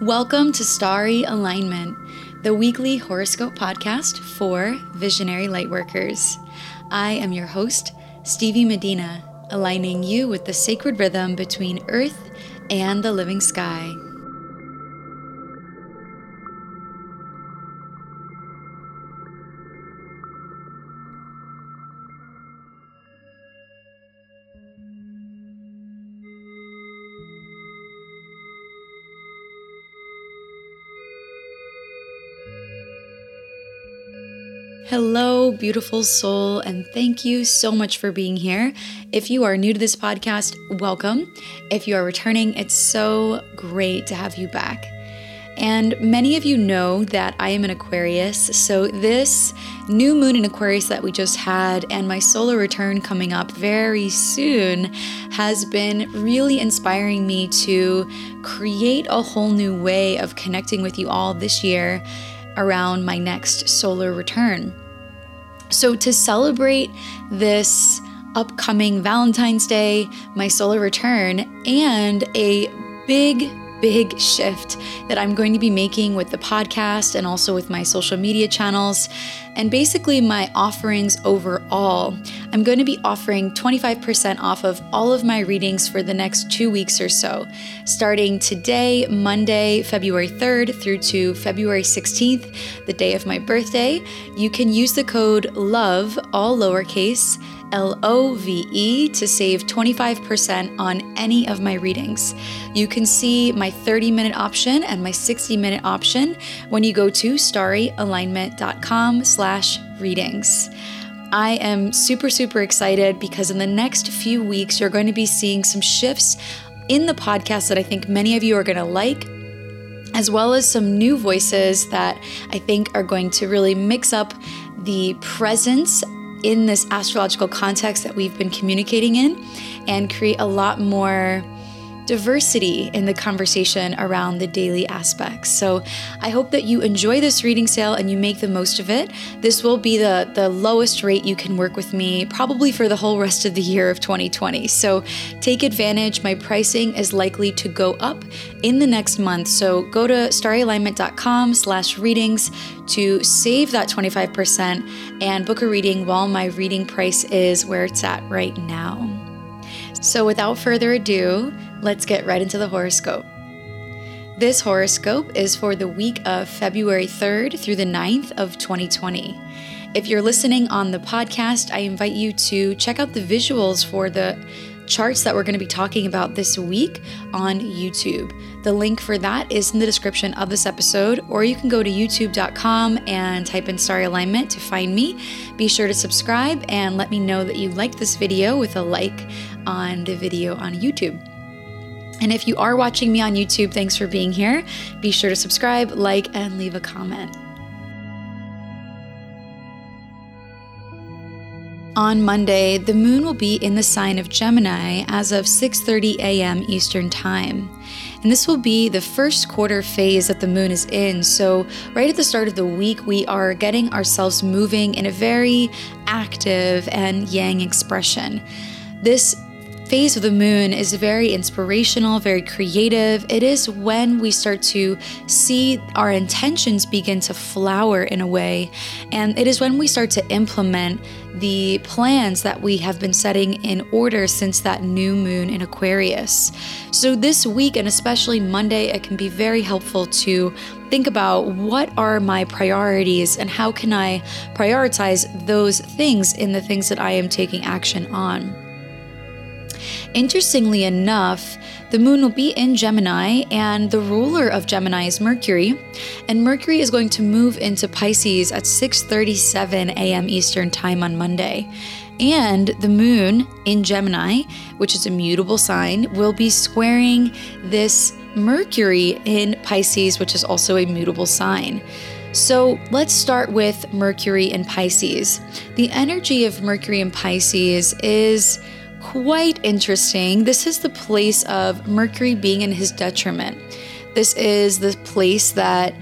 Welcome to Starry Alignment, the weekly horoscope podcast for visionary lightworkers. I am your host, Stevie Medina, aligning you with the sacred rhythm between earth and the living sky. Hello, beautiful soul, and thank you so much for being here. If you are new to this podcast, welcome. If you are returning, it's so great to have you back. And many of you know that I am an Aquarius, so this new moon in Aquarius that we just had and my solar return coming up very soon has been really inspiring me to create a whole new way of connecting with you all this year around my next solar return. So, to celebrate this upcoming Valentine's Day, my solar return, and a big big shift that I'm going to be making with the podcast and also with my social media channels and basically my offerings overall. I'm going to be offering 25% off of all of my readings for the next two weeks or so, starting today, Monday, February 3rd, through to February 16th, the day of my birthday. You can use the code LOVE, all lowercase L O V E to save 25% on any of my readings. You can see my 30 minute option and my 60 minute option when you go to starryalignment.com slash readings. I am super, super excited because in the next few weeks, you're going to be seeing some shifts in the podcast that I think many of you are going to like as well as some new voices that I think are going to really mix up the presence in this astrological context that we've been communicating in and create a lot more diversity in the conversation around the daily aspects. So I hope that you enjoy this reading sale and you make the most of it. This will be the, the lowest rate you can work with me probably for the whole rest of the year of 2020. So take advantage. My pricing is likely to go up in the next month. So go to starryalignment.com slash readings to save that 25% and book a reading while my reading price is where it's at right now. So without further ado, let's get right into the horoscope. This horoscope is for the week of February 3rd through the 9th of 2020. If you're listening on the podcast, I invite you to check out the visuals for the charts that we're going to be talking about this week on YouTube. The link for that is in the description of this episode, or you can go to youtube.com and type in Starry Alignment to find me. Be sure to subscribe and let me know that you liked this video with a like on the video on YouTube. And if you are watching me on YouTube, thanks for being here. Be sure to subscribe, like, and leave a comment. On Monday, the moon will be in the sign of Gemini as of 6:30 a.m. Eastern Time. And this will be the first quarter phase that the moon is in. So, right at the start of the week, we are getting ourselves moving in a very active and yang expression. This phase of the moon is very inspirational, very creative. It is when we start to see our intentions begin to flower in a way. And it is when we start to implement the plans that we have been setting in order since that new moon in Aquarius. So, this week, and especially Monday, it can be very helpful to think about what are my priorities and how can I prioritize those things in the things that I am taking action on. Interestingly enough, the moon will be in Gemini, and the ruler of Gemini is Mercury. And Mercury is going to move into Pisces at 6:37 a.m. Eastern Time on Monday. And the moon in Gemini, which is a mutable sign, will be squaring this Mercury in Pisces, which is also a mutable sign. So let's start with Mercury in Pisces. The energy of Mercury in Pisces is quite interesting. This is the place of Mercury being in his detriment. This is the place that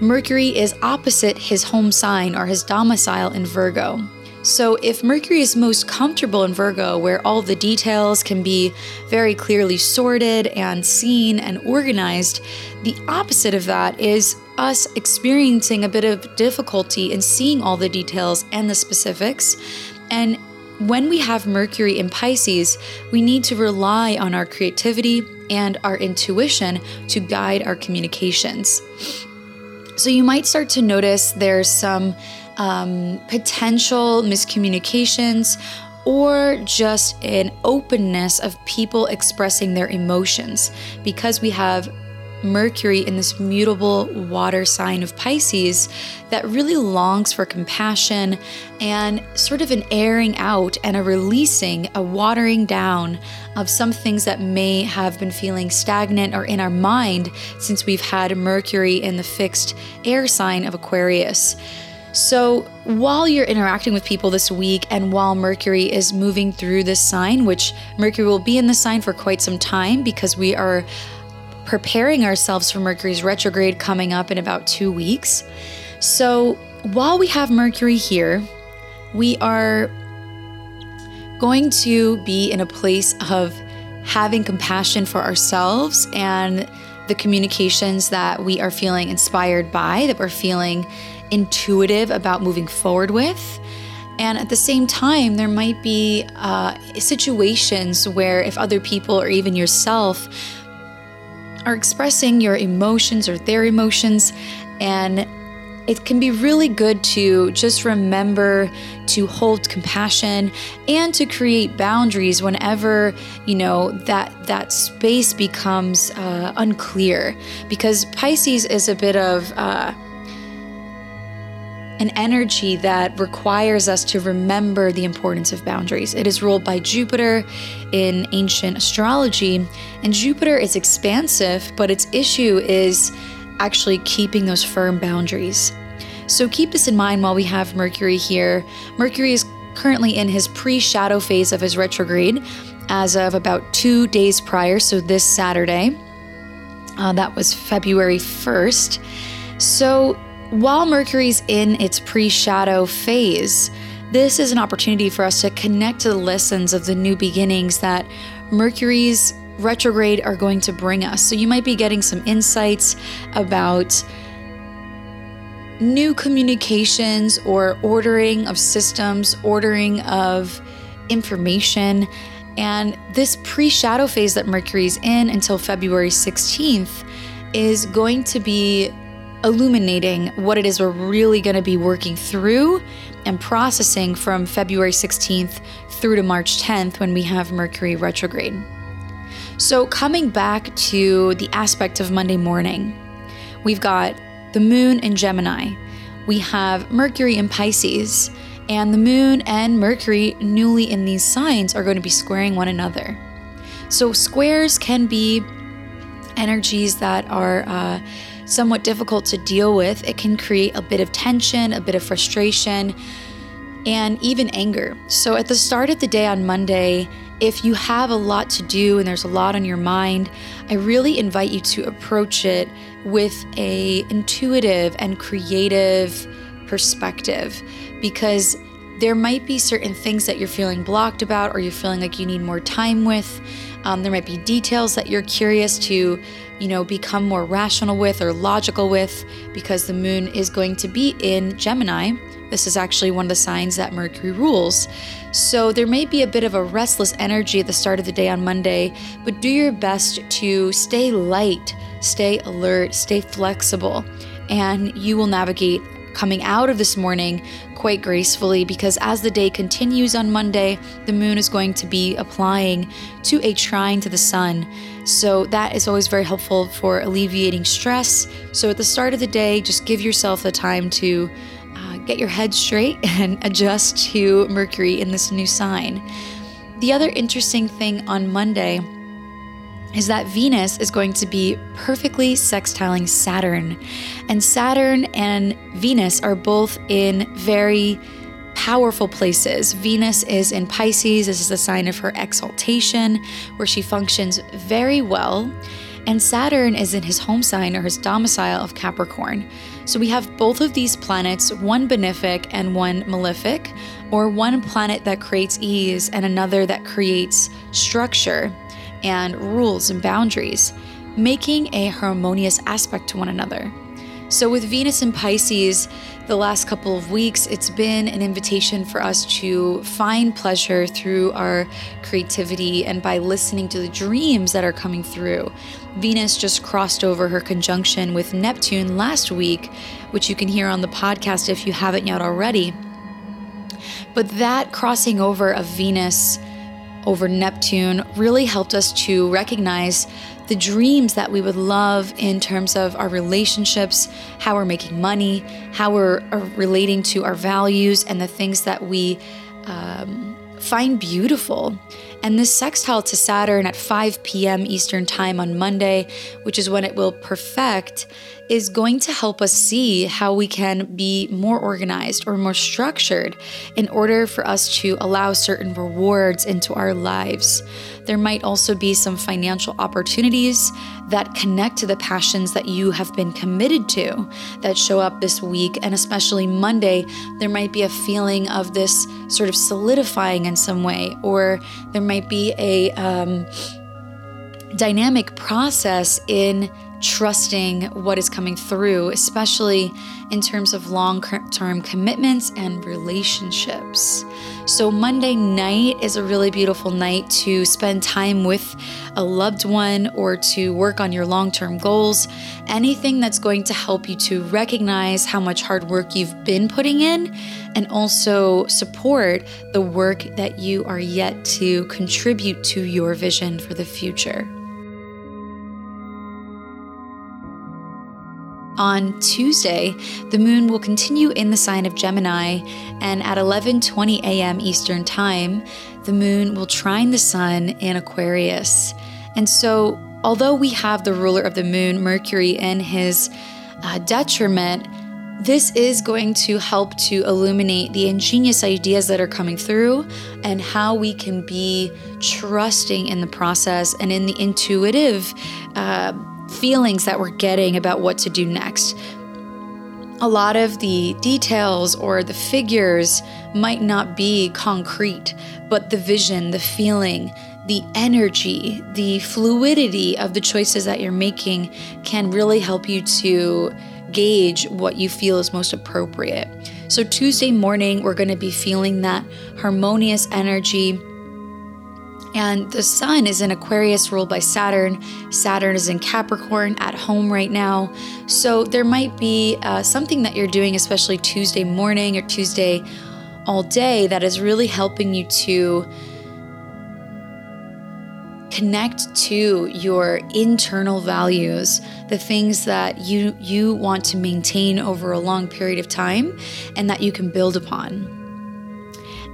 Mercury is opposite his home sign or his domicile in Virgo. So, if Mercury is most comfortable in Virgo, where all the details can be very clearly sorted and seen and organized, the opposite of that is us experiencing a bit of difficulty in seeing all the details and the specifics. And when we have Mercury in Pisces, we need to rely on our creativity and our intuition to guide our communications. So you might start to notice there's some um, potential miscommunications or just an openness of people expressing their emotions because we have Mercury in this mutable water sign of Pisces that really longs for compassion and sort of an airing out and a releasing, a watering down of some things that may have been feeling stagnant or in our mind since we've had Mercury in the fixed air sign of Aquarius. So, while you're interacting with people this week and while Mercury is moving through this sign, which Mercury will be in the sign for quite some time because we are preparing ourselves for Mercury's retrograde coming up in about two weeks. So while we have Mercury here, we are going to be in a place of having compassion for ourselves and the communications that we are feeling inspired by, that we're feeling intuitive about moving forward with. And at the same time, there might be uh, situations where, if other people or even yourself are expressing your emotions or their emotions. And it can be really good to just remember to hold compassion and to create boundaries whenever you know that that space becomes uh, unclear because pisces is a bit of uh, an energy that requires us to remember the importance of boundaries. It is ruled by Jupiter in ancient astrology, and Jupiter is expansive, but its issue is actually keeping those firm boundaries. So keep this in mind while we have Mercury here. Mercury is currently in his pre shadow phase of his retrograde as of about two days prior, so this Saturday. Uh, that was February 1st. So while Mercury's in its pre shadow phase, this is an opportunity for us to connect to the lessons of the new beginnings that Mercury's retrograde are going to bring us. So you might be getting some insights about new communications or ordering of systems, ordering of information. And this pre shadow phase that Mercury's in until February 16th is going to be illuminating what it is we're really going to be working through and processing from February 16th through to March 10th when we have Mercury retrograde. So, coming back to the aspect of Monday morning, we've got the moon in Gemini, we have Mercury in Pisces, and the moon and Mercury, newly in these signs, are going to be squaring one another. So, squares can be energies that are. Uh, somewhat difficult to deal with. It can create a bit of tension, a bit of frustration, and even anger. So, at the start of the day on Monday, if you have a lot to do and there's a lot on your mind, I really invite you to approach it with a intuitive and creative perspective because there might be certain things that you're feeling blocked about or you're feeling like you need more time with. Um, there might be details that you're curious to, you know, become more rational with or logical with because the moon is going to be in Gemini. This is actually one of the signs that Mercury rules. So there may be a bit of a restless energy at the start of the day on Monday, but do your best to stay light, stay alert, stay flexible, and you will navigate coming out of this morning quite gracefully because as the day continues on Monday, the moon is going to be applying to a trine to the sun. So that is always very helpful for alleviating stress. So at the start of the day, just give yourself the time to uh, get your head straight and adjust to Mercury in this new sign. The other interesting thing on Monday is that Venus is going to be perfectly sextiling Saturn. And Saturn and Venus are both in very powerful places. Venus is in Pisces, this is a sign of her exaltation, where she functions very well. And Saturn is in his home sign or his domicile of Capricorn. So we have both of these planets, one benefic and one malefic, or one planet that creates ease and another that creates structure and rules and boundaries, making a harmonious aspect to one another. So, with Venus in Pisces, the last couple of weeks, it's been an invitation for us to find pleasure through our creativity and by listening to the dreams that are coming through. Venus just crossed over her conjunction with Neptune last week, which you can hear on the podcast if you haven't yet already. But that crossing over of Venus over Neptune really helped us to recognize the dreams that we would love in terms of our relationships, how we're making money, how we're uh, relating to our values, and the things that we um, find beautiful. And this sextile to Saturn at 5 p.m. Eastern Time on Monday, which is when it will perfect, is going to help us see how we can be more organized or more structured in order for us to allow certain rewards into our lives. There might also be some financial opportunities that connect to the passions that you have been committed to that show up this week. And especially Monday, there might be a feeling of this sort of solidifying in some way, or there might be a um, dynamic process in trusting what is coming through, especially in terms of long term commitments and relationships. So, Monday night is a really beautiful night to spend time with a loved one or to work on your long term goals. Anything that's going to help you to recognize how much hard work you've been putting in and also support the work that you are yet to contribute to your vision for the future. On Tuesday, the moon will continue in the sign of Gemini, and at 11:20 a.m. Eastern Time, the moon will trine the sun in Aquarius. And so, although we have the ruler of the moon, Mercury, in his uh, detriment, this is going to help to illuminate the ingenious ideas that are coming through and how we can be trusting in the process and in the intuitive. Uh, feelings that we're getting about what to do next. A lot of the details or the figures might not be concrete, but the vision, the feeling, the energy, the fluidity of the choices that you're making can really help you to gauge what you feel is most appropriate. So, Tuesday morning, we're going to be feeling that harmonious energy and the sun is in Aquarius, ruled by Saturn. Saturn is in Capricorn at home right now. So there might be uh, something that you're doing, especially Tuesday morning or Tuesday all day, that is really helping you to connect to your internal values the things that you you want to maintain over a long period of time and that you can build upon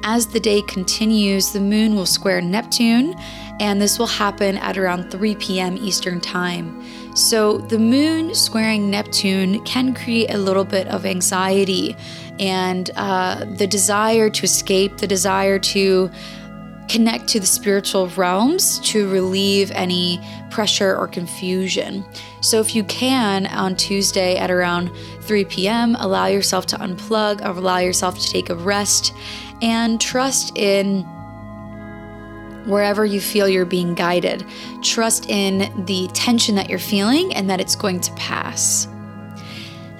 as the day continues, the moon will square Neptune, and this will happen at around 3 p.m. Eastern Time. So, the moon squaring Neptune can create a little bit of anxiety and uh, the desire to escape, the desire to connect to the spiritual realms to relieve any pressure or confusion. So, if you can on Tuesday at around 3 p.m., allow yourself to unplug, allow yourself to take a rest, and trust in wherever you feel you're being guided. Trust in the tension that you're feeling and that it's going to pass.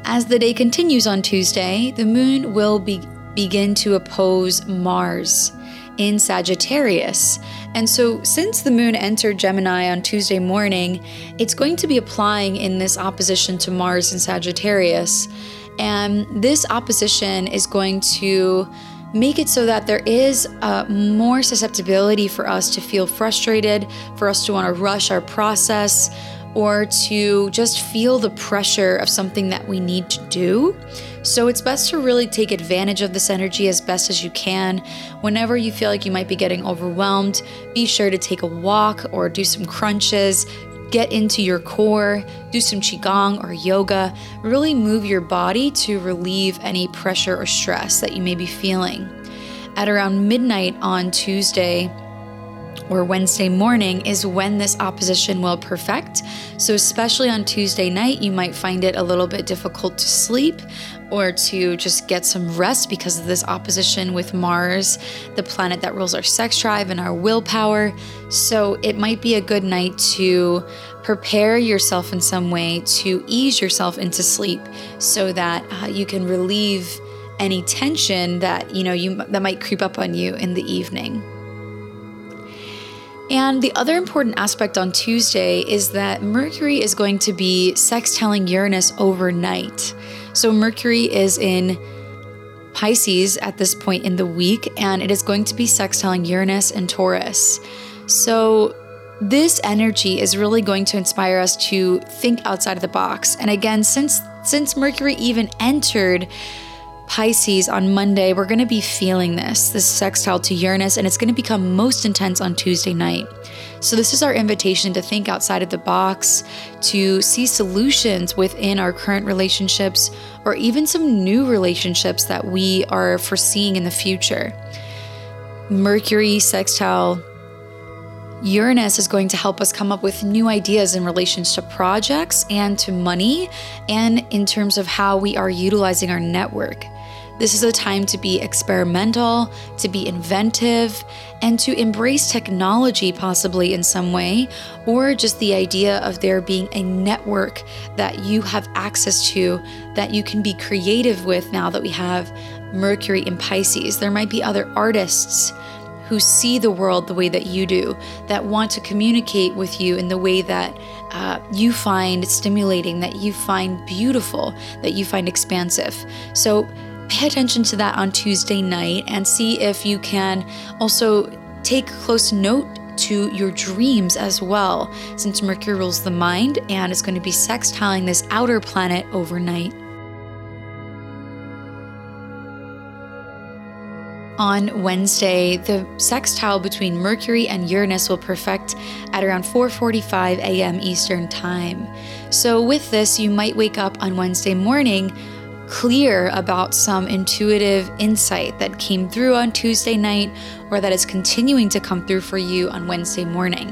As the day continues on Tuesday, the moon will be, begin to oppose Mars in Sagittarius. And so, since the moon entered Gemini on Tuesday morning, it's going to be applying in this opposition to Mars in Sagittarius. And this opposition is going to make it so that there is uh, more susceptibility for us to feel frustrated, for us to want to rush our process, or to just feel the pressure of something that we need to do. So it's best to really take advantage of this energy as best as you can. Whenever you feel like you might be getting overwhelmed, be sure to take a walk or do some crunches, get into your core, do some Qigong or yoga, really move your body to relieve any pressure or stress that you may be feeling. At around midnight on Tuesday, or Wednesday morning is when this opposition will perfect. So, especially on Tuesday night, you might find it a little bit difficult to sleep or to just get some rest because of this opposition with Mars, the planet that rules our sex drive and our willpower. So, it might be a good night to prepare yourself in some way to ease yourself into sleep so that uh, you can relieve any tension that you know you that might creep up on you in the evening. And the other important aspect on Tuesday is that Mercury is going to be sextiling Uranus overnight. So Mercury is in Pisces at this point in the week, and it is going to be sextiling Uranus and Taurus. So this energy is really going to inspire us to think outside of the box. And again, since since Mercury even entered Pisces on Monday, we're going to be feeling this, this sextile to Uranus, and it's going to become most intense on Tuesday night. So, this is our invitation to think outside of the box, to see solutions within our current relationships, or even some new relationships that we are foreseeing in the future. Mercury sextile Uranus is going to help us come up with new ideas in relations to projects and to money, and in terms of how we are utilizing our network. This is a time to be experimental, to be inventive, and to embrace technology possibly in some way, or just the idea of there being a network that you have access to that you can be creative with now that we have Mercury in Pisces. There might be other artists who see the world the way that you do, that want to communicate with you in the way that uh, you find stimulating, that you find beautiful, that you find expansive. So, pay attention to that on Tuesday night and see if you can also take close note to your dreams as well, since Mercury rules the mind and it's going to be sextiling this outer planet overnight. On Wednesday, the sextile between Mercury and Uranus will perfect at around 4:45 a.m. Eastern Time. So with this, you might wake up on Wednesday morning clear about some intuitive insight that came through on Tuesday night or that is continuing to come through for you on Wednesday morning.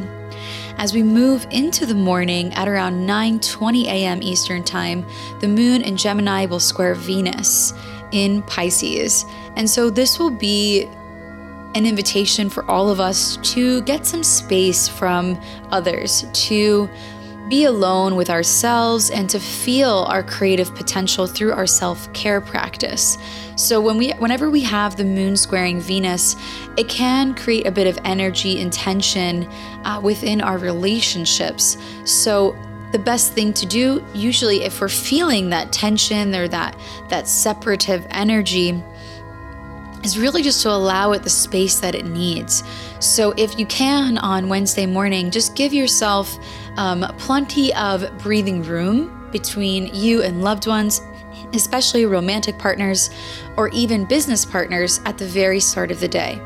As we move into the morning at around 9:20 a.m. Eastern Time, the moon in Gemini will square Venus in Pisces. And so this will be an invitation for all of us to get some space from others, to be alone with ourselves and to feel our creative potential through our self-care practice. So when we whenever we have the moon squaring Venus, it can create a bit of energy and tension uh, within our relationships. So the best thing to do usually if we're feeling that tension or that that separative energy is really just to allow it the space that it needs. So, if you can on Wednesday morning, just give yourself um, plenty of breathing room between you and loved ones, especially romantic partners or even business partners at the very start of the day.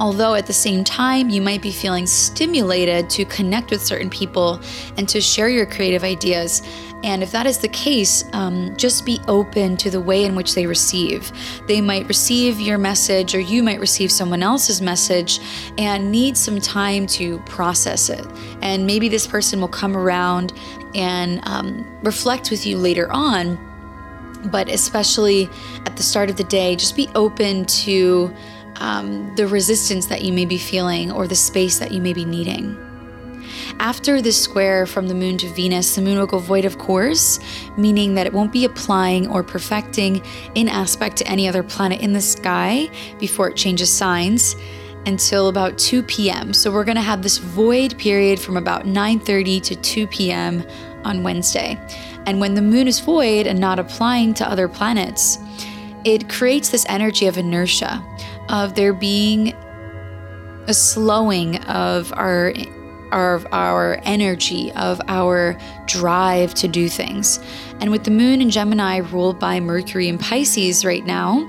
Although at the same time, you might be feeling stimulated to connect with certain people and to share your creative ideas. And if that is the case, um, just be open to the way in which they receive. They might receive your message, or you might receive someone else's message and need some time to process it. And maybe this person will come around and um, reflect with you later on. But especially at the start of the day, just be open to um, the resistance that you may be feeling or the space that you may be needing. After this square from the moon to Venus, the moon will go void of course, meaning that it won't be applying or perfecting in aspect to any other planet in the sky before it changes signs until about 2 p.m. So we're going to have this void period from about 9:30 to 2 p.m. on Wednesday. And when the moon is void and not applying to other planets, it creates this energy of inertia of there being a slowing of our of our energy, of our drive to do things. And with the moon in Gemini ruled by Mercury in Pisces right now,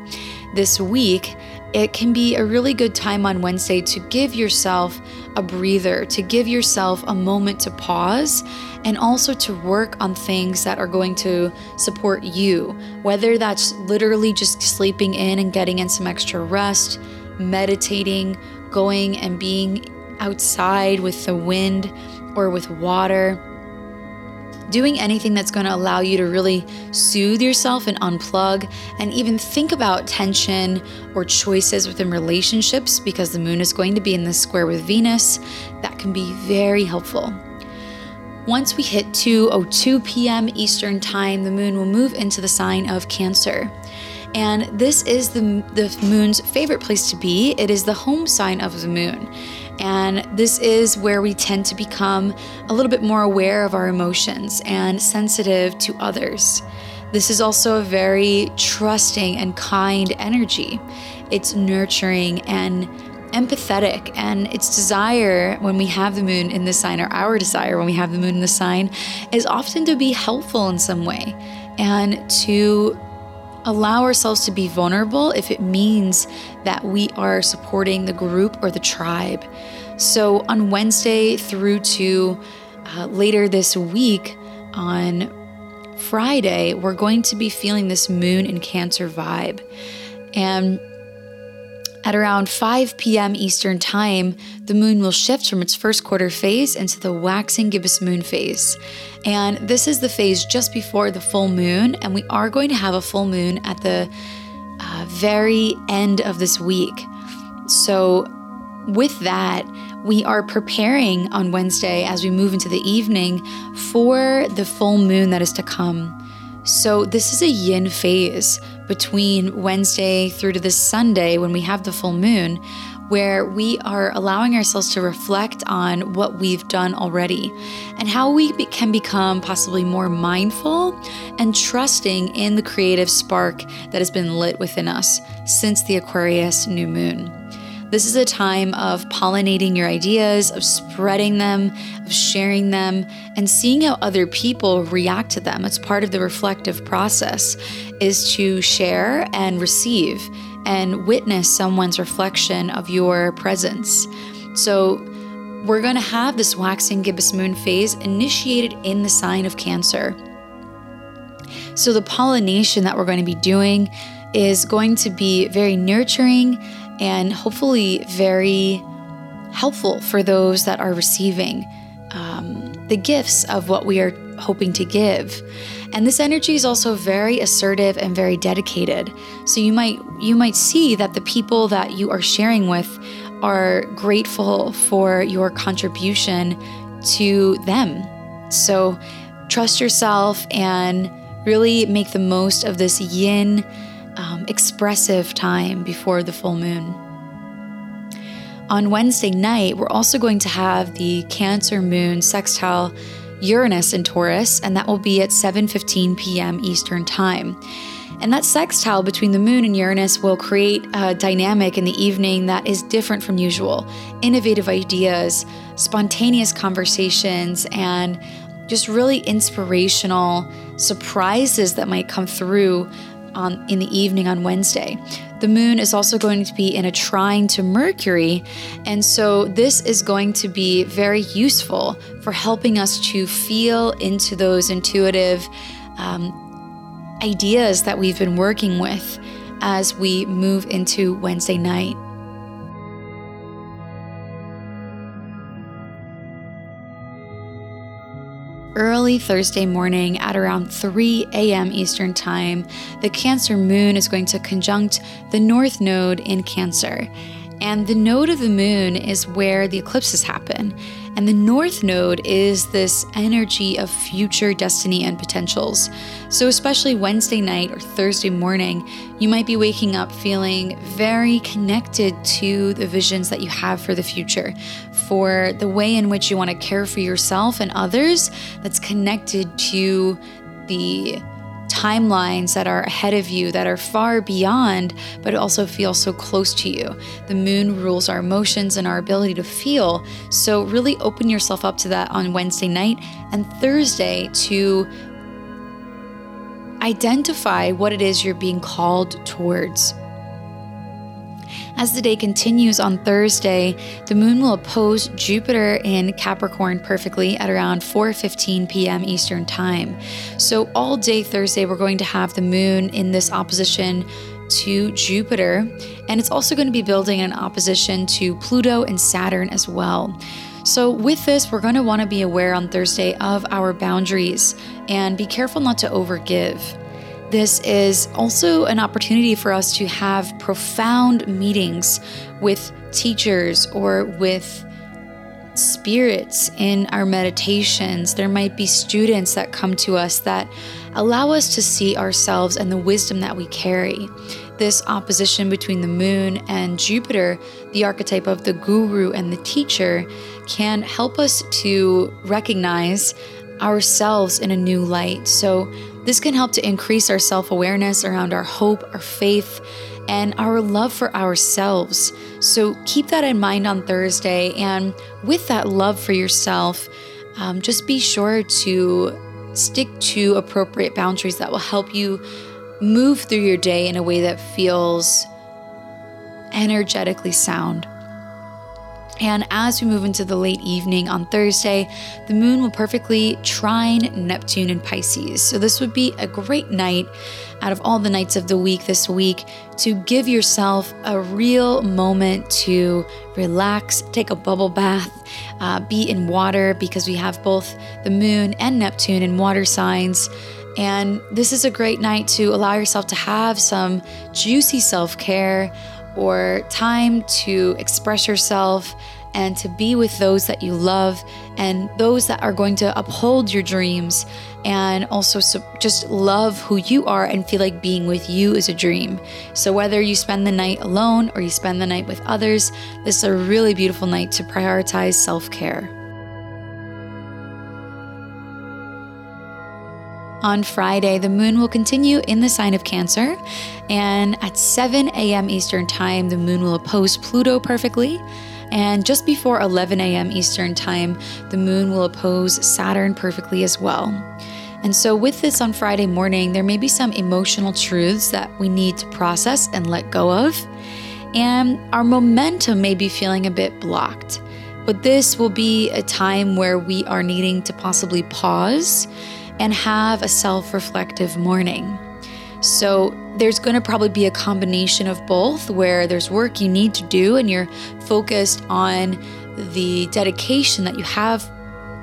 this week, it can be a really good time on Wednesday to give yourself a breather, to give yourself a moment to pause, and also to work on things that are going to support you, whether that's literally just sleeping in and getting in some extra rest, meditating, going and being outside with the wind or with water. Doing anything that's going to allow you to really soothe yourself and unplug, and even think about tension or choices within relationships because the moon is going to be in this square with Venus. That can be very helpful. Once we hit 2:02 p.m. Eastern Time, the moon will move into the sign of Cancer. And this is the, the moon's favorite place to be. It is the home sign of the moon. And this is where we tend to become a little bit more aware of our emotions and sensitive to others. This is also a very trusting and kind energy. It's nurturing and empathetic, and its desire when we have the moon in the sign, or our desire when we have the moon in the sign, is often to be helpful in some way and to allow ourselves to be vulnerable if it means that we are supporting the group or the tribe. So on Wednesday through to uh, later this week, on Friday, we're going to be feeling this moon in Cancer vibe. And at around 5 p.m. Eastern Time, the moon will shift from its first quarter phase into the waxing gibbous moon phase. And this is the phase just before the full moon, and we are going to have a full moon at the uh, very end of this week. So, with that, we are preparing on Wednesday as we move into the evening for the full moon that is to come. So, this is a yin phase between Wednesday through to this Sunday when we have the full moon, where we are allowing ourselves to reflect on what we've done already and how we can become possibly more mindful and trusting in the creative spark that has been lit within us since the Aquarius new moon. This is a time of pollinating your ideas, of spreading them, of sharing them, and seeing how other people react to them. It's part of the reflective process is to share and receive and witness someone's reflection of your presence. So, we're going to have this waxing gibbous moon phase initiated in the sign of Cancer. So, the pollination that we're going to be doing is going to be very nurturing and hopefully very helpful for those that are receiving um, the gifts of what we are hoping to give. And this energy is also very assertive and very dedicated. So you might you might see that the people that you are sharing with are grateful for your contribution to them. So trust yourself and really make the most of this yin um, expressive time before the full moon. On Wednesday night, we're also going to have the Cancer moon sextile Uranus in Taurus, and that will be at 7:15 p.m. Eastern Time. And that sextile between the moon and Uranus will create a dynamic in the evening that is different from usual. Innovative ideas, spontaneous conversations, and just really inspirational surprises that might come through on in the evening on Wednesday. The moon is also going to be in a trine to Mercury, and so this is going to be very useful for helping us to feel into those intuitive um, ideas that we've been working with as we move into Wednesday night. Early Thursday morning at around 3 a.m. Eastern Time, the Cancer moon is going to conjunct the North Node in Cancer. And the node of the moon is where the eclipses happen. And the North Node is this energy of future destiny and potentials. So, especially Wednesday night or Thursday morning, you might be waking up feeling very connected to the visions that you have for the future, for the way in which you want to care for yourself and others that's connected to the timelines that are ahead of you that are far beyond, but also feel so close to you. The moon rules our emotions and our ability to feel. So, really open yourself up to that on Wednesday night and Thursday to identify what it is you're being called towards. As the day continues on Thursday, the moon will oppose Jupiter in Capricorn perfectly at around 4:15 p.m. Eastern Time. So all day Thursday we're going to have the moon in this opposition to Jupiter, and it's also going to be building an opposition to Pluto and Saturn as well. So, with this, we're going to want to be aware on Thursday of our boundaries and be careful not to overgive. This is also an opportunity for us to have profound meetings with teachers or with spirits in our meditations. There might be students that come to us that allow us to see ourselves and the wisdom that we carry. This opposition between the moon and Jupiter, the archetype of the guru and the teacher, can help us to recognize ourselves in a new light. So, this can help to increase our self awareness around our hope, our faith, and our love for ourselves. So keep that in mind on Thursday. And with that love for yourself, um, just be sure to stick to appropriate boundaries that will help you move through your day in a way that feels energetically sound. And as we move into the late evening on Thursday, the moon will perfectly trine Neptune in Pisces. So, this would be a great night out of all the nights of the week this week to give yourself a real moment to relax, take a bubble bath, uh, be in water because we have both the moon and Neptune in water signs. And this is a great night to allow yourself to have some juicy self care or time to express yourself and to be with those that you love and those that are going to uphold your dreams and also just love who you are and feel like being with you is a dream. So, whether you spend the night alone or you spend the night with others, this is a really beautiful night to prioritize self care. On Friday, the moon will continue in the sign of Cancer, and at 7 a.m. Eastern Time, the moon will oppose Pluto perfectly. And just before 11 a.m. Eastern Time, the moon will oppose Saturn perfectly as well. And so, with this on Friday morning, there may be some emotional truths that we need to process and let go of. And our momentum may be feeling a bit blocked. But this will be a time where we are needing to possibly pause and have a self reflective morning. So, there's going to probably be a combination of both where there's work you need to do and you're focused on the dedication that you have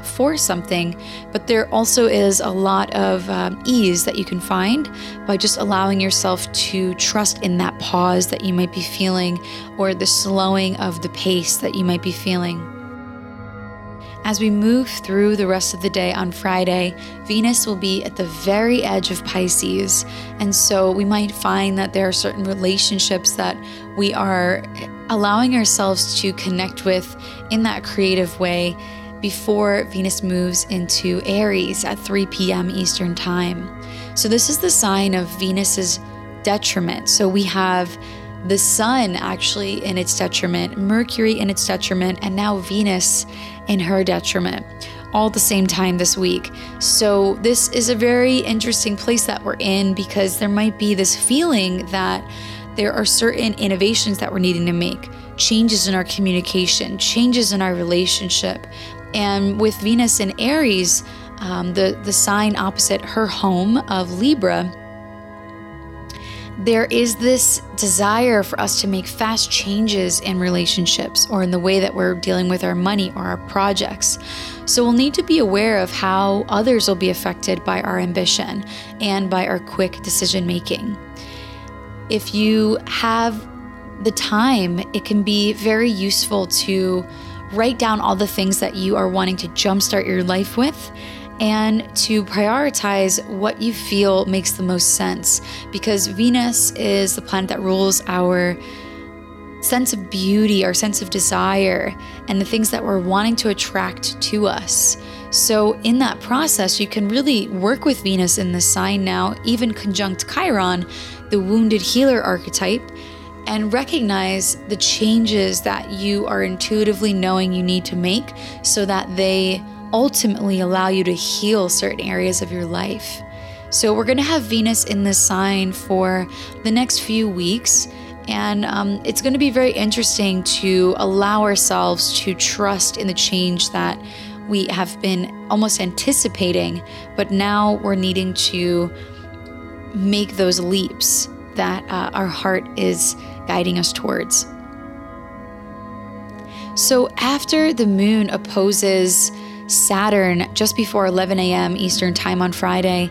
for something, but there also is a lot of um, ease that you can find by just allowing yourself to trust in that pause that you might be feeling or the slowing of the pace that you might be feeling. As we move through the rest of the day on Friday, Venus will be at the very edge of Pisces. And so we might find that there are certain relationships that we are allowing ourselves to connect with in that creative way before Venus moves into Aries at 3 p.m. Eastern Time. So, this is the sign of Venus's detriment. So, we have the sun actually in its detriment, Mercury in its detriment, and now Venus in her detriment all the same time this week. So, this is a very interesting place that we're in because there might be this feeling that there are certain innovations that we're needing to make, changes in our communication, changes in our relationship. And with Venus in Aries, um, the, the sign opposite her home of Libra, there is this desire for us to make fast changes in relationships or in the way that we're dealing with our money or our projects. So we'll need to be aware of how others will be affected by our ambition and by our quick decision making. If you have the time, it can be very useful to write down all the things that you are wanting to jumpstart your life with and to prioritize what you feel makes the most sense because Venus is the planet that rules our sense of beauty, our sense of desire, and the things that we're wanting to attract to us. So, in that process, you can really work with Venus in the sign now, even conjunct Chiron, the wounded healer archetype, and recognize the changes that you are intuitively knowing you need to make so that they ultimately allow you to heal certain areas of your life. So, we're going to have Venus in this sign for the next few weeks. And um, it's going to be very interesting to allow ourselves to trust in the change that we have been almost anticipating, but now we're needing to make those leaps that uh, our heart is guiding us towards. So, after the moon opposes Saturn just before 11 a.m. Eastern Time on Friday,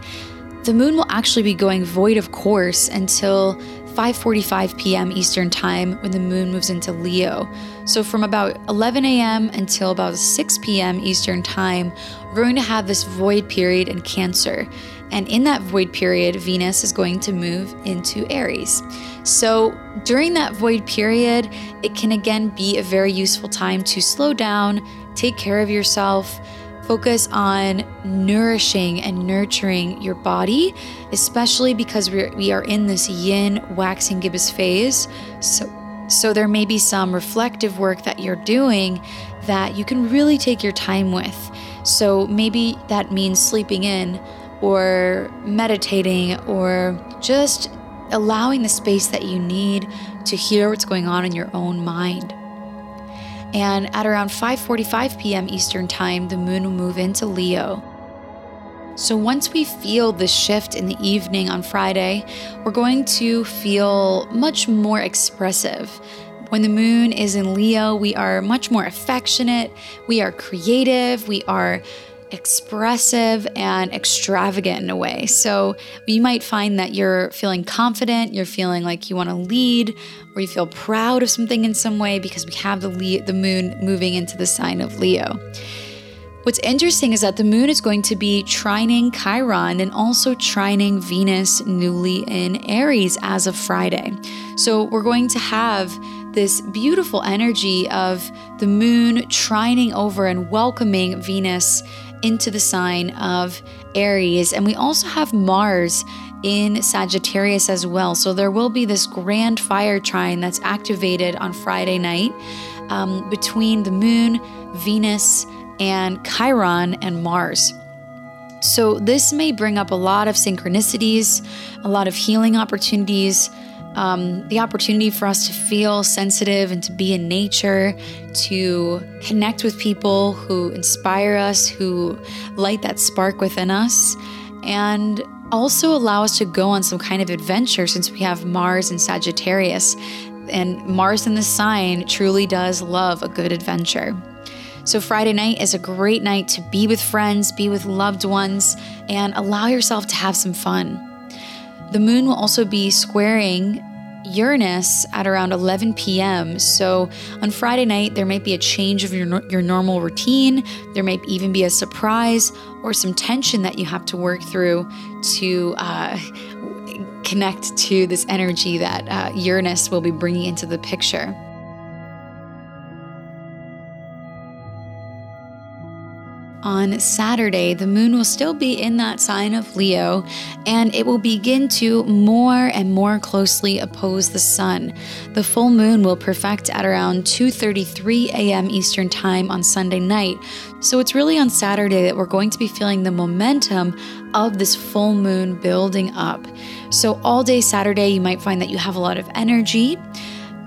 the moon will actually be going void of course until 5:45 p.m. Eastern Time when the moon moves into Leo. So from about 11 a.m. until about 6 p.m. Eastern Time, we're going to have this void period in Cancer. And in that void period, Venus is going to move into Aries. So during that void period, it can again be a very useful time to slow down, take care of yourself, focus on nourishing and nurturing your body, especially because we're, we are in this yin waxing gibbous phase. So, so there may be some reflective work that you're doing that you can really take your time with. So maybe that means sleeping in or meditating or just allowing the space that you need to hear what's going on in your own mind. And at around 5:45 p.m. Eastern Time, the moon will move into Leo. So once we feel the shift in the evening on Friday, we're going to feel much more expressive. When the moon is in Leo, we are much more affectionate, we are creative, we are expressive and extravagant in a way. So you might find that you're feeling confident, you're feeling like you want to lead, or you feel proud of something in some way because we have the le- the moon moving into the sign of Leo. What's interesting is that the moon is going to be trining Chiron and also trining Venus newly in Aries as of Friday. So we're going to have this beautiful energy of the moon trining over and welcoming Venus into the sign of Aries. And we also have Mars in Sagittarius as well. So there will be this grand fire trine that's activated on Friday night um, between the moon, Venus, and Chiron and Mars. So this may bring up a lot of synchronicities, a lot of healing opportunities um, the opportunity for us to feel sensitive and to be in nature, to connect with people who inspire us, who light that spark within us, and also allow us to go on some kind of adventure since we have Mars and Sagittarius. And Mars in the sign truly does love a good adventure. So, Friday night is a great night to be with friends, be with loved ones, and allow yourself to have some fun. The moon will also be squaring Uranus at around 11 p.m. So on Friday night, there might be a change of your, your normal routine. There might even be a surprise or some tension that you have to work through to uh, connect to this energy that uh, Uranus will be bringing into the picture. On Saturday, the moon will still be in that sign of Leo and it will begin to more and more closely oppose the sun. The full moon will perfect at around 2:33 a.m. Eastern Time on Sunday night. So it's really on Saturday that we're going to be feeling the momentum of this full moon building up. So all day Saturday you might find that you have a lot of energy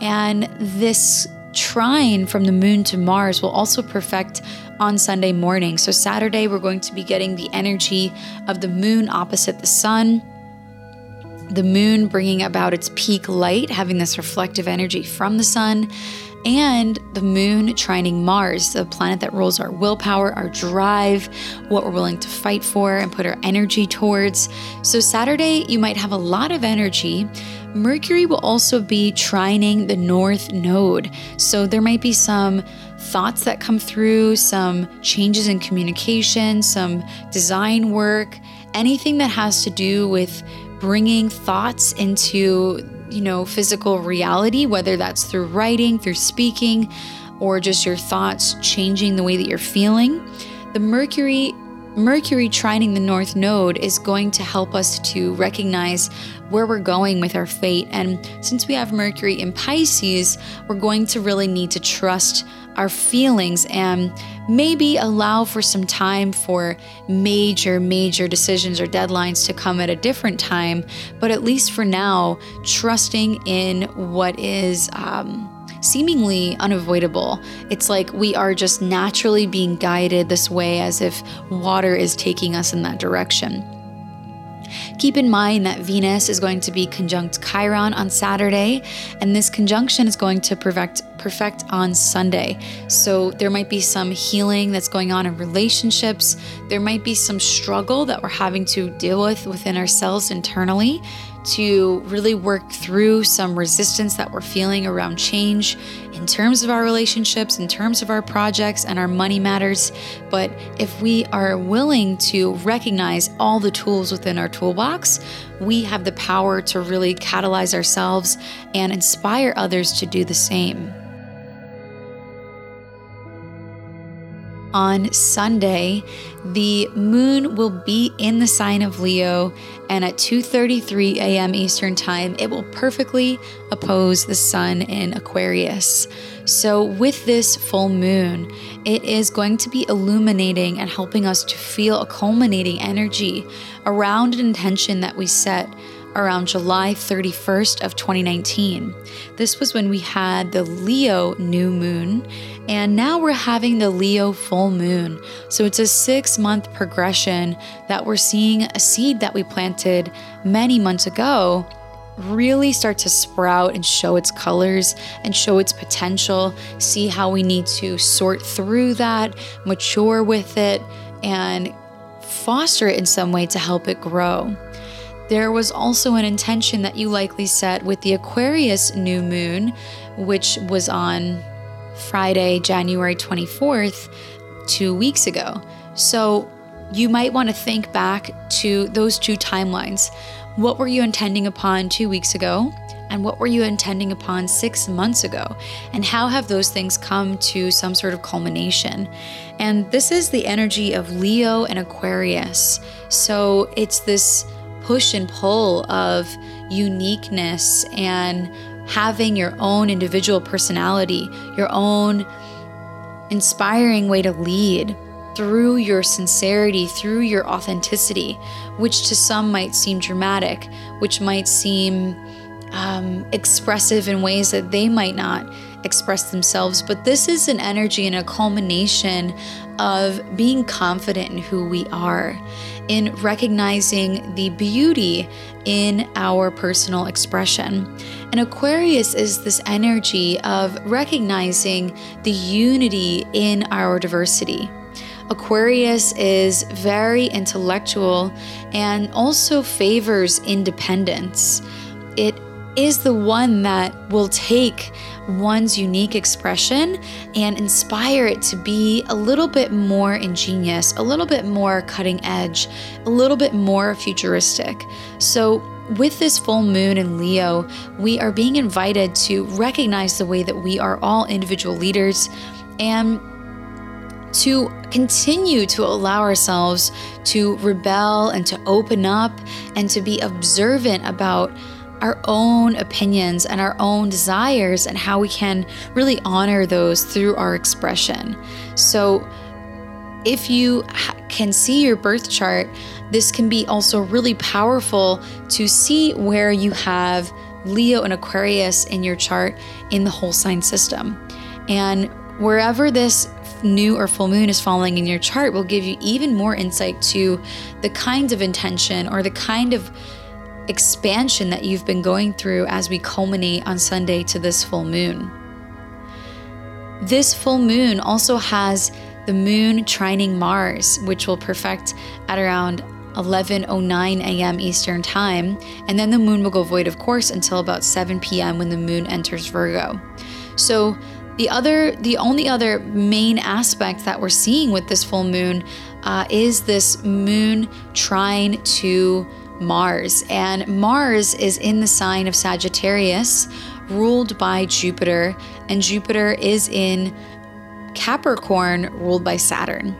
and this trine from the moon to Mars will also perfect on Sunday morning. So, Saturday, we're going to be getting the energy of the moon opposite the sun. The moon bringing about its peak light, having this reflective energy from the sun, and the moon trining Mars, the planet that rules our willpower, our drive, what we're willing to fight for and put our energy towards. So, Saturday, you might have a lot of energy. Mercury will also be trining the North Node. So, there might be some thoughts that come through, some changes in communication, some design work, anything that has to do with bringing thoughts into, you know, physical reality, whether that's through writing, through speaking, or just your thoughts changing the way that you're feeling. The Mercury Mercury trining the North Node is going to help us to recognize where we're going with our fate. And since we have Mercury in Pisces, we're going to really need to trust our feelings and maybe allow for some time for major, major decisions or deadlines to come at a different time. But at least for now, trusting in what is. Um, seemingly unavoidable. It's like we are just naturally being guided this way as if water is taking us in that direction. Keep in mind that Venus is going to be conjunct Chiron on Saturday, and this conjunction is going to perfect perfect on Sunday. So there might be some healing that's going on in relationships. There might be some struggle that we're having to deal with within ourselves internally to really work through some resistance that we're feeling around change in terms of our relationships, in terms of our projects, and our money matters. But if we are willing to recognize all the tools within our toolbox, we have the power to really catalyze ourselves and inspire others to do the same. On Sunday, the moon will be in the sign of Leo and at 2:33 a.m. Eastern Time, it will perfectly oppose the sun in Aquarius. So with this full moon, it is going to be illuminating and helping us to feel a culminating energy around an intention that we set around July 31st of 2019. This was when we had the Leo new moon and now we're having the Leo full moon. So it's a 6-month progression that we're seeing a seed that we planted many months ago really start to sprout and show its colors and show its potential, see how we need to sort through that, mature with it, and foster it in some way to help it grow. There was also an intention that you likely set with the Aquarius new moon, which was on Friday, January 24th, two weeks ago. So you might want to think back to those two timelines. What were you intending upon two weeks ago? And what were you intending upon six months ago? And how have those things come to some sort of culmination? And this is the energy of Leo and Aquarius. So it's this push and pull of uniqueness and having your own individual personality, your own inspiring way to lead through your sincerity, through your authenticity, which to some might seem dramatic, which might seem um, expressive in ways that they might not express themselves. But this is an energy and a culmination of being confident in who we are, in recognizing the beauty in our personal expression. And Aquarius is this energy of recognizing the unity in our diversity. Aquarius is very intellectual and also favors independence. It is the one that will take one's unique expression and inspire it to be a little bit more ingenious, a little bit more cutting edge, a little bit more futuristic. So, with this full moon in Leo, we are being invited to recognize the way that we are all individual leaders and to continue to allow ourselves to rebel and to open up and to be observant about our own opinions and our own desires and how we can really honor those through our expression. So, if you can see your birth chart, this can be also really powerful to see where you have Leo and Aquarius in your chart in the whole sign system. And wherever this new or full moon is falling in your chart will give you even more insight to the kinds of intention or the kind of expansion that you've been going through as we culminate on Sunday to this full moon. This full moon also has the moon trining Mars, which will perfect at around 11:09 a.m. Eastern Time, and then the moon will go void of course until about 7 p.m. when the moon enters Virgo. So the other, the only other main aspect that we're seeing with this full moon uh, is this moon trine to Mars. And Mars is in the sign of Sagittarius, ruled by Jupiter, and Jupiter is in Capricorn, ruled by Saturn.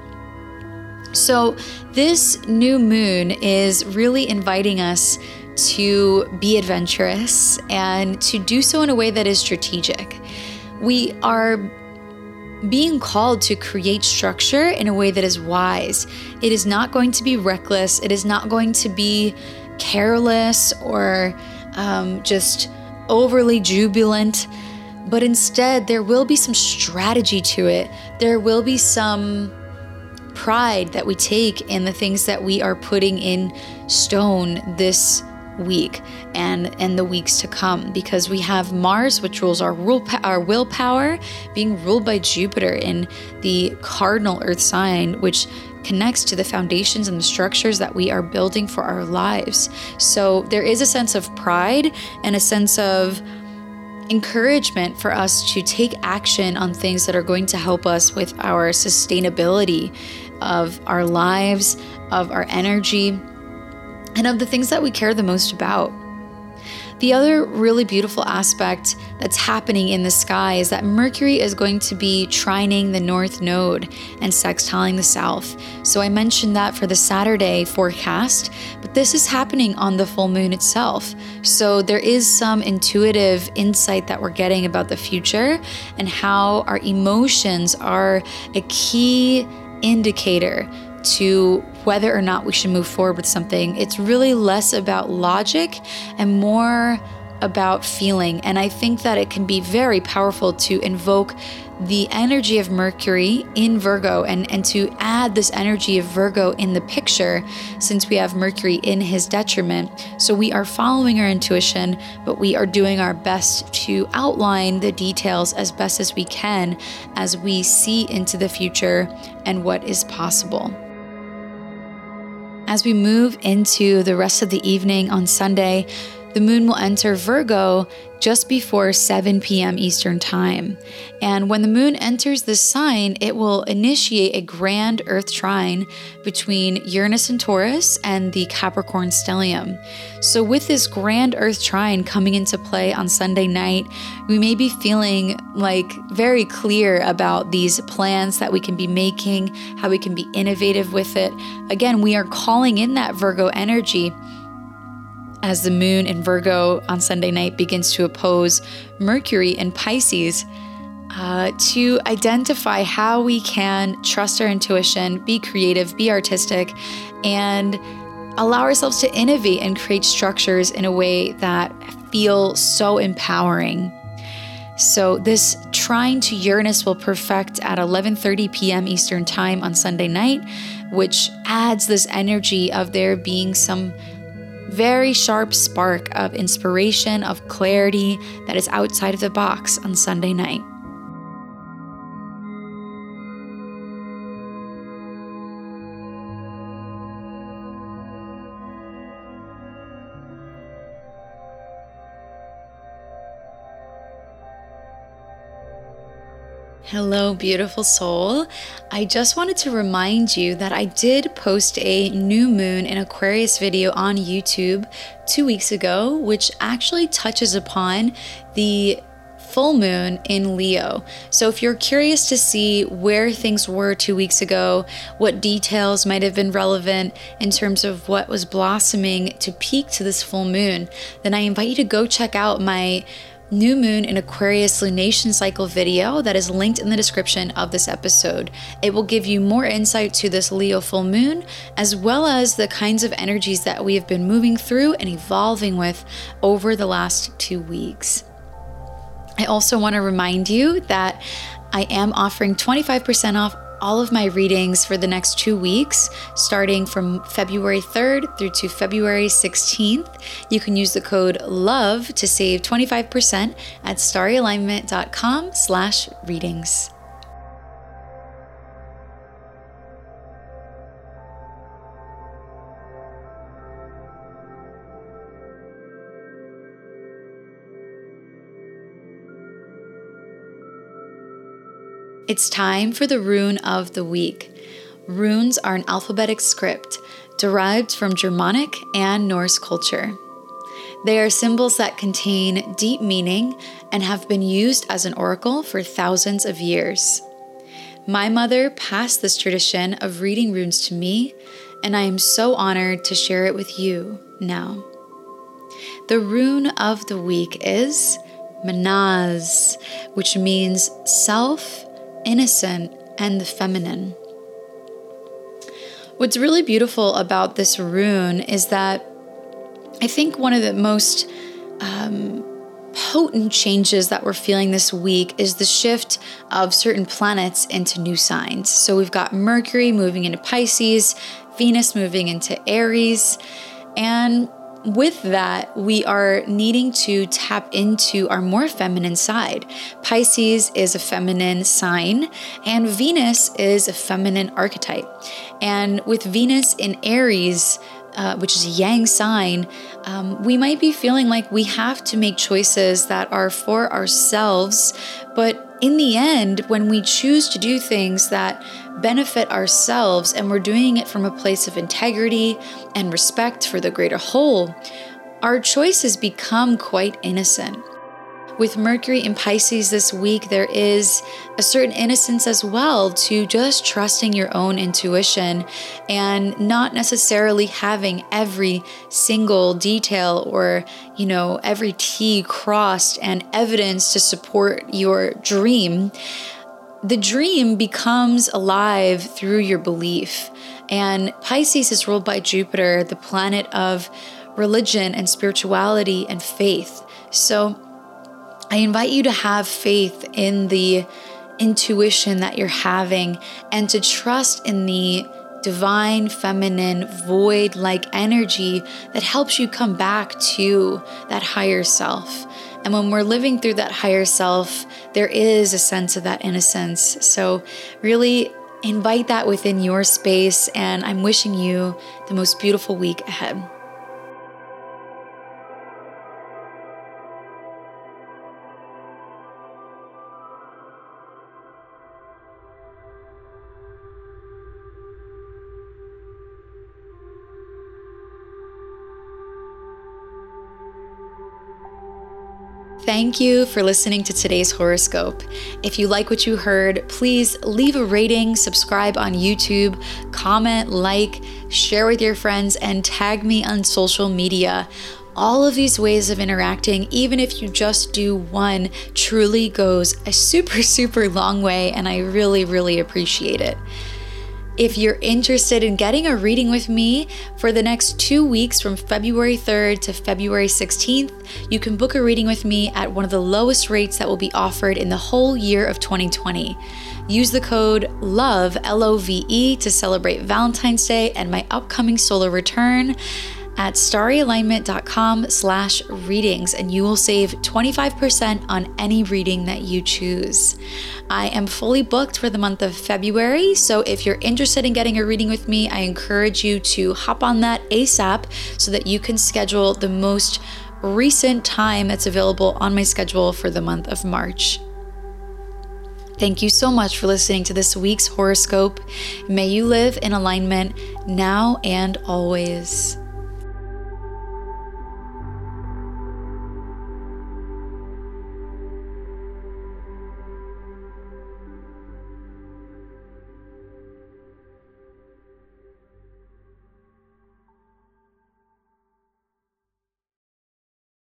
So, this new moon is really inviting us to be adventurous and to do so in a way that is strategic. We are being called to create structure in a way that is wise. It is not going to be reckless, it is not going to be careless or um, just overly jubilant, but instead, there will be some strategy to it. There will be some pride that we take in the things that we are putting in stone this week and and the weeks to come because we have Mars which rules our rule our willpower being ruled by Jupiter in the cardinal earth sign which connects to the foundations and the structures that we are building for our lives. So there is a sense of pride and a sense of encouragement for us to take action on things that are going to help us with our sustainability of our lives, of our energy, and of the things that we care the most about. The other really beautiful aspect that's happening in the sky is that Mercury is going to be trining the north node and sextiling the south. So I mentioned that for the Saturday forecast, but this is happening on the full moon itself. So there is some intuitive insight that we're getting about the future and how our emotions are a key indicator to whether or not we should move forward with something. It's really less about logic and more about feeling. And I think that it can be very powerful to invoke the energy of Mercury in Virgo and, and to add this energy of Virgo in the picture since we have Mercury in his detriment. So we are following our intuition, but we are doing our best to outline the details as best as we can as we see into the future and what is possible. As we move into the rest of the evening on Sunday, the moon will enter Virgo just before 7 p.m. Eastern Time. And when the moon enters this sign, it will initiate a grand Earth trine between Uranus and Taurus and the Capricorn stellium. So, with this grand Earth trine coming into play on Sunday night, we may be feeling like very clear about these plans that we can be making, how we can be innovative with it. Again, we are calling in that Virgo energy as the moon in Virgo on Sunday night begins to oppose Mercury in Pisces. Uh, to identify how we can trust our intuition, be creative, be artistic, and allow ourselves to innovate and create structures in a way that feel so empowering. So this trine to Uranus will perfect at 11:30 p.m. Eastern Time on Sunday night, which adds this energy of there being some very sharp spark of inspiration, of clarity that is outside of the box on Sunday night. Hello, beautiful soul. I just wanted to remind you that I did post a new moon in Aquarius video on YouTube two weeks ago, which actually touches upon the full moon in Leo. So, if you're curious to see where things were two weeks ago, what details might have been relevant in terms of what was blossoming to peak to this full moon, then I invite you to go check out my new moon in Aquarius lunation cycle video that is linked in the description of this episode. It will give you more insight to this Leo full moon, as well as the kinds of energies that we have been moving through and evolving with over the last two weeks. I also want to remind you that I am offering 25% off all of my readings for the next two weeks, starting from February 3rd through to February 16th. You can use the code LOVE to save 25% at starryalignment.com slash readings. It's time for the rune of the week. Runes are an alphabetic script derived from Germanic and Norse culture. They are symbols that contain deep meaning and have been used as an oracle for thousands of years. My mother passed this tradition of reading runes to me, and I am so honored to share it with you now. The rune of the week is Mannaz, which means self innocent, and the feminine. What's really beautiful about this rune is that I think one of the most um, potent changes that we're feeling this week is the shift of certain planets into new signs. So we've got Mercury moving into Pisces, Venus moving into Aries, and with that, we are needing to tap into our more feminine side. Pisces is a feminine sign, and Venus is a feminine archetype. And with Venus in Aries, uh, which is a yang sign, um, we might be feeling like we have to make choices that are for ourselves. But in the end, when we choose to do things that benefit ourselves and we're doing it from a place of integrity and respect for the greater whole, our choices become quite innocent. With Mercury in Pisces this week, there is a certain innocence as well to just trusting your own intuition and not necessarily having every single detail or, you know, every T crossed and evidence to support your dream. The dream becomes alive through your belief. And Pisces is ruled by Jupiter, the planet of religion and spirituality and faith. So, I invite you to have faith in the intuition that you're having and to trust in the divine, feminine, void like energy that helps you come back to that higher self. And when we're living through that higher self, there is a sense of that innocence. So, really invite that within your space. And I'm wishing you the most beautiful week ahead. Thank you for listening to today's horoscope. If you like what you heard, please leave a rating, subscribe on YouTube, comment, like, share with your friends, and tag me on social media. All of these ways of interacting, even if you just do one, truly goes a super, super long way, and I really, really appreciate it. If you're interested in getting a reading with me for the next two weeks from February 3rd to February 16th, you can book a reading with me at one of the lowest rates that will be offered in the whole year of 2020. Use the code LOVE, L O V E, to celebrate Valentine's Day and my upcoming solar return at starryalignment.com slash readings and you will save 25% on any reading that you choose. I am fully booked for the month of February, so if you're interested in getting a reading with me, I encourage you to hop on that ASAP so that you can schedule the most recent time that's available on my schedule for the month of March. Thank you so much for listening to this week's horoscope. May you live in alignment now and always.